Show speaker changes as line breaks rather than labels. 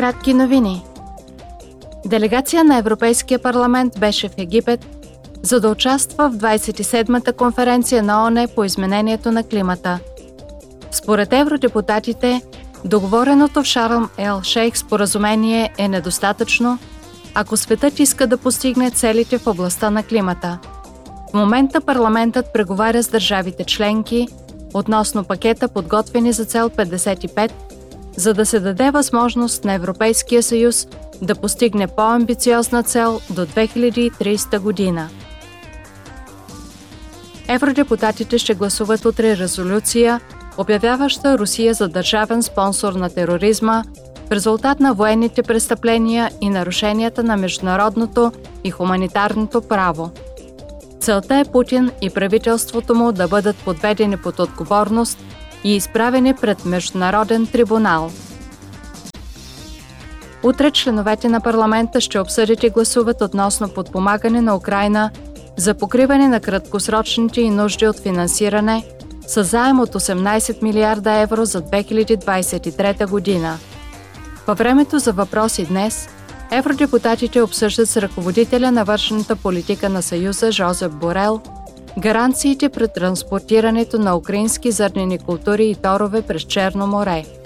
Кратки новини. Делегация на Европейския парламент беше в Египет, за да участва в 27-та конференция на ОНЕ по изменението на климата. Според евродепутатите, договореното в Шарм Ел Шейх споразумение е недостатъчно, ако светът иска да постигне целите в областта на климата. В момента парламентът преговаря с държавите членки относно пакета подготвени за цел 55 за да се даде възможност на Европейския съюз да постигне по-амбициозна цел до 2030 година. Евродепутатите ще гласуват утре резолюция, обявяваща Русия за държавен спонсор на тероризма в резултат на военните престъпления и нарушенията на международното и хуманитарното право. Целта е Путин и правителството му да бъдат подведени под отговорност – и изправени пред Международен трибунал. Утре членовете на парламента ще обсъдят и гласуват относно подпомагане на Украина за покриване на краткосрочните и нужди от финансиране с заем от 18 милиарда евро за 2023 година. Във времето за въпроси днес, евродепутатите обсъждат с ръководителя на вършената политика на Съюза Жозеп Борел – гаранциите пред транспортирането на украински зърнени култури и торове през Черно море –